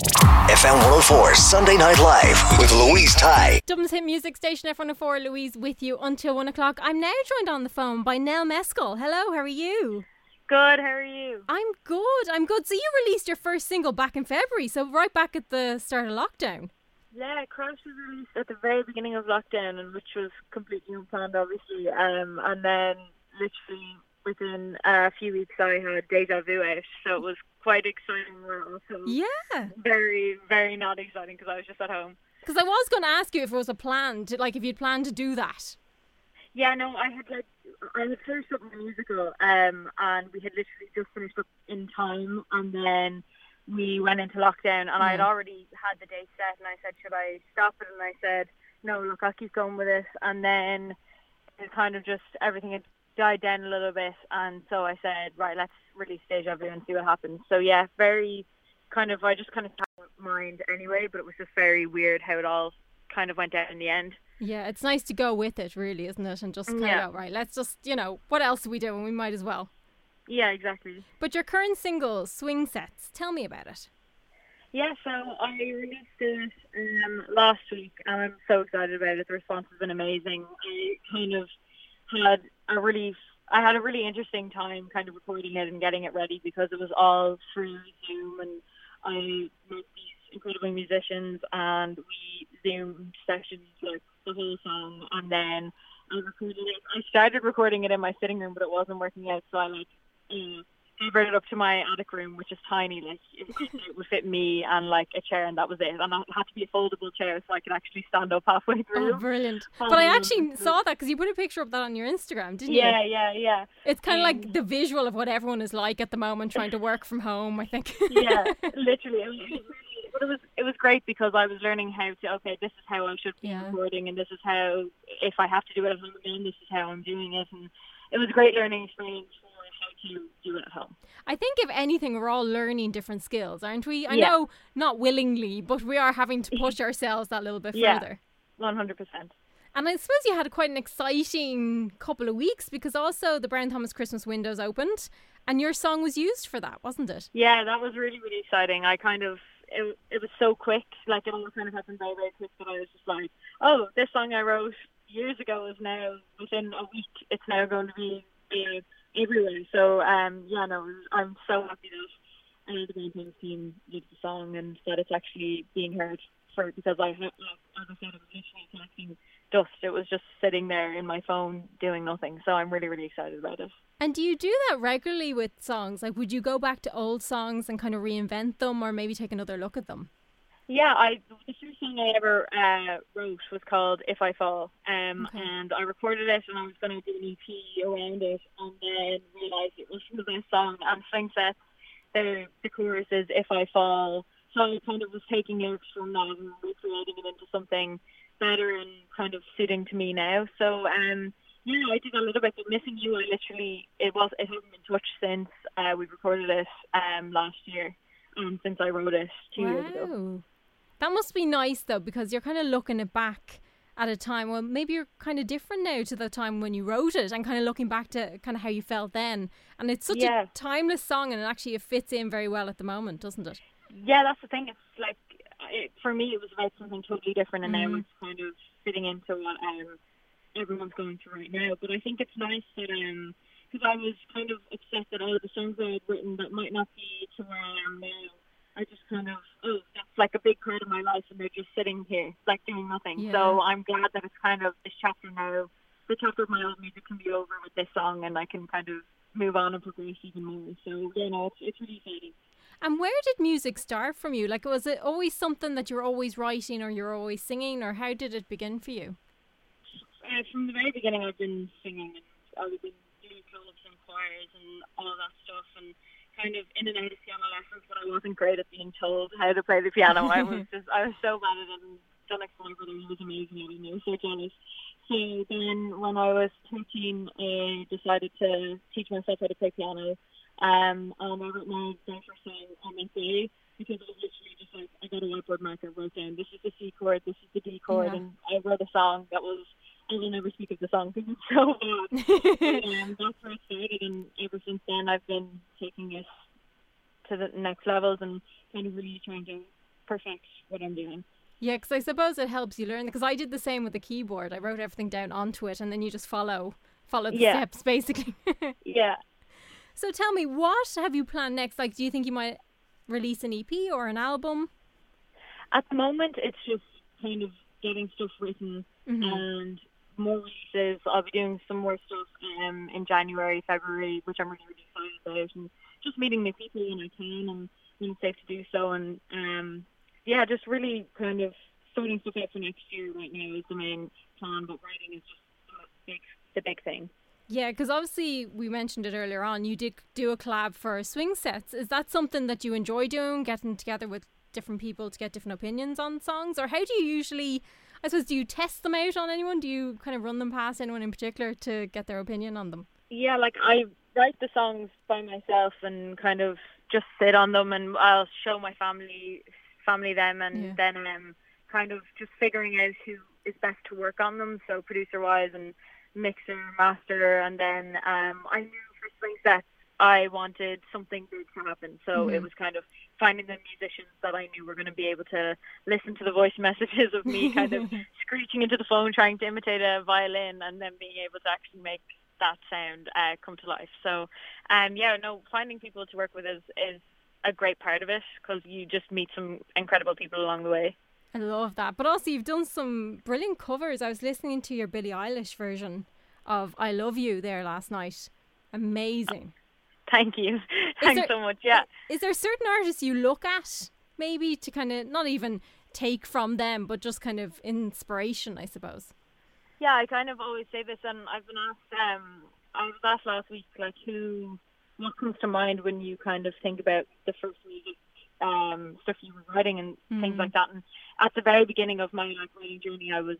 FM 104 Sunday Night Live with Louise Ty. Dublin's hit music station F104, Louise with you until one o'clock. I'm now joined on the phone by Nell Mescal. Hello, how are you? Good, how are you? I'm good, I'm good. So you released your first single back in February, so right back at the start of lockdown. Yeah, Crash was released at the very beginning of lockdown, and which was completely unplanned, obviously. Um, and then literally within a few weeks, I had Deja Vu out, so it was quite exciting. We're also Yeah. very, very not exciting because I was just at home. Because I was going to ask you if it was a plan, to, like if you'd planned to do that. Yeah, no, I had like I had finished up my musical, um, and we had literally just finished up in time, and then we went into lockdown, and I had already had the date set, and I said, should I stop it? And I said, no, look, I'll keep going with this, and then it kind of just everything had died down a little bit, and so I said, right, let's release Deja Vu and see what happens. So yeah, very kind of I just kind of had mind anyway, but it was just very weird how it all kind of went down in the end. Yeah, it's nice to go with it, really, isn't it? And just kind Yeah. of, right, let's just, you know, what else are we doing? We might as well. Yeah, exactly. But your current single, Swing Sets, tell me about it. Yeah, so I released it um, last week, and I'm so excited about it. The response has been amazing. I kind of had a really, I had a really interesting time kind of recording it and getting it ready because it was all through Zoom, and I met these incredible musicians, and we Zoomed sessions like the whole song, and then I recorded it. I started recording it in my sitting room, but it wasn't working out, so I like. Uh, converted it up to my attic room, which is tiny. Like it, would fit me and like a chair, and that was it. And it had to be a foldable chair, so I could actually stand up halfway through. Oh, brilliant. Um, But I actually saw that because you put a picture of that on your Instagram, didn't you? yeah, yeah, yeah, It's kind of Um, like the visual of what everyone is like at the moment, trying to work from home. I think. yeah. Literally, it was, really, but it was it was great because I was learning how to. Okay, this is how I should be Yeah. recording, and this is how if I have to do it at home again, this is how I'm doing it, and it was a great learning experience to do it at home. I think if anything, we're all learning different skills, aren't we? I Yeah. know not willingly, but we are having to push ourselves that little bit Yeah. further. One hundred percent. And I suppose you had quite an exciting couple of weeks because also the Brown Thomas Christmas windows opened, and your song was used for that, wasn't it? Yeah, that was really really exciting. I kind of it, it was so quick, like it all kind of happened very very quick that I was just like, oh, this song I wrote years ago is now within a week. It's now going to be uh, everywhere. So um, yeah, no, I'm so happy that uh, the Brown Thomas team did the song and that it's actually being heard for because I like, as I said, it was literally collecting dust. It was just sitting there in my phone doing nothing. So I'm really really excited about it. And do you do that regularly with songs? Like, would you go back to old songs and kind of reinvent them, or maybe take another look at them? Yeah, I the first song I ever uh, wrote was called "If I Fall," um, Okay. and I recorded it, and I was going to do an EP around it, and then realized it was the best song. And Swing that the the chorus is "If I Fall," so I kind of was taking lyrics from that and recreating it into something better and kind of suiting to me now. So um, yeah, I did a little bit. But missing you, I literally it was it hasn't been touched since uh, we recorded it um last year, um, since I wrote it two years ago. That must be nice though, because you're kind of looking it back at a time. Well, maybe you're kind of different now to the time when you wrote it, and kind of looking back to kind of how you felt then. And it's such Yeah. a timeless song, and it actually it fits in very well at the moment, doesn't it? Yeah, that's the thing. It's like it, for me, it was about something totally different, and now Mhm. it's kind of fitting into what um, everyone's going through right now. But I think it's nice that um, because I was kind of upset that all of the songs I had written that might not be to where I am now. I just kind of oh that's like a big part of my life, and they're just sitting here like doing nothing. Yeah. So I'm glad that it's kind of this chapter now. The chapter of my old music can be over with this song, and I can kind of move on and progress even more. So you know, it's it's really exciting. And where did music start from you? Like, was it always something that you were always writing or you were always singing, or how did it begin for you? uh, from the very beginning, I've been singing and I've been doing clubs and choirs and all that stuff, and kind of in and out of piano lessons. But I wasn't great at being told how to play the piano. I was just, I was so bad at it. And my brother, he was amazing at it. And I was so jealous. So then, when I was 13, I decided to teach myself how to play piano. Um, and I wrote my very first song on my day because it was literally just like I got a whiteboard marker, wrote down this is the C chord, this is the D chord, Yeah. and I wrote a song that was. I will never speak of the song because it's so bad. But, um, that's where it started, and ever since then, I've been taking it to the next levels and kind of really trying to perfect what I'm doing. Yeah, because I suppose it helps you learn. Because I did the same with the keyboard. I wrote everything down onto it, and then you just follow follow the Yeah. steps, basically. Yeah. so tell me, what have you planned next? Like, do you think you might release an EP or an album? At the moment, it's just kind of getting stuff written and more releases. I'll be doing some more stuff um, in January, February, which I'm really, really excited about, and just meeting new people when I can and it's safe to do so. And um, yeah, just really kind of sorting stuff out for next year right now is the main plan, but writing is just the big, the big thing. Yeah, because obviously we mentioned it earlier on. You did do a collab for swing sets. Is that something that you enjoy doing, getting together with different people to get different opinions on songs, or how do you usually? I suppose do you test them out on anyone? Do you kind of run them past anyone in particular to get their opinion on them? Yeah, like I write the songs by myself and kind of just sit on them, and I'll show my family, family them, and Yeah. then um, kind of just figuring out who is best to work on them. So producer wise and mixer, master, and then um, I knew for swing sets I wanted something big to happen. So it was kind of finding the musicians that I knew were going to be able to listen to the voice messages of me kind of screeching into the phone trying to imitate a violin and then being able to actually make that sound uh, come to life. So, um, yeah, no, finding people to work with is, is a great part of it because you just meet some incredible people along the way. I love that. But also, you've done some brilliant covers. I was listening to your Billie Eilish version of "I Love You" there last night. Amazing. Thank you. Thanks there- so much. Yeah. Is there certain artists you look at maybe to kind of not even take from them, but just kind of inspiration, I suppose? Yeah, I kind of always say this, and I've been asked. Um, I was asked last week, like, who, what comes to mind when you kind of think about the first music um, stuff you were writing and things like that. And at the very beginning of my like writing journey, I was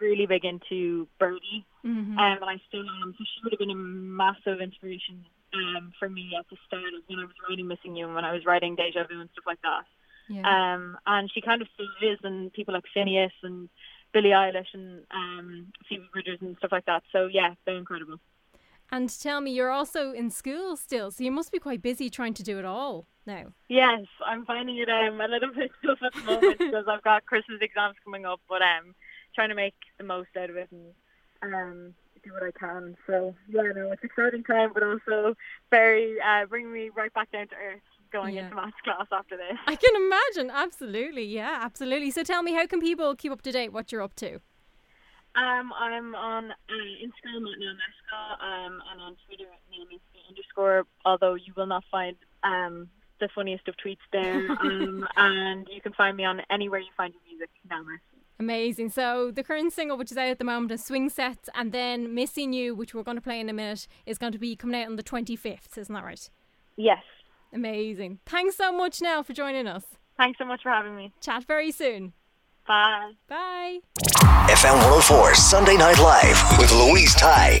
really big into Birdy, um, and I still am. So she would have been a massive inspiration um, for me at the start of when I was writing Missing You and when I was writing Deja Vu and stuff like that. Yeah. Um, and she kind of still is, and people like Finneas and Billie Eilish and um, Phoebe Bridgers and stuff like that. So yeah, they're incredible. and tell me, you're also in school still, so you must be quite busy trying to do it all now. Yes, I'm finding it um, a little bit tough at the moment because I've got Christmas exams coming up, but um, trying to make the most out of it and um, do what I can. So yeah, no, it's exciting time, but also very uh, bringing me right back down to earth. Going Yeah. into maths class after this. I can imagine. Absolutely. Yeah, absolutely. So tell me, how can people keep up to date what you're up to? Um, I'm on uh, Instagram at Nell Mescal, um, and on Twitter at Nell Mescal underscore. Although you will not find um the funniest of tweets there. um, and you can find me on anywhere you find your music, Nell Mescal. Amazing. So the current single, which is out at the moment, is Swing Sets, and then Missing You, which we're going to play in a minute, is going to be coming out on the 25th. Isn't that right? Yes. Amazing. Thanks so much, Nell, for joining us. Thanks so much for having me. Chat very soon. Bye. Bye. FM 104 Sunday Night Live with Louise Ty.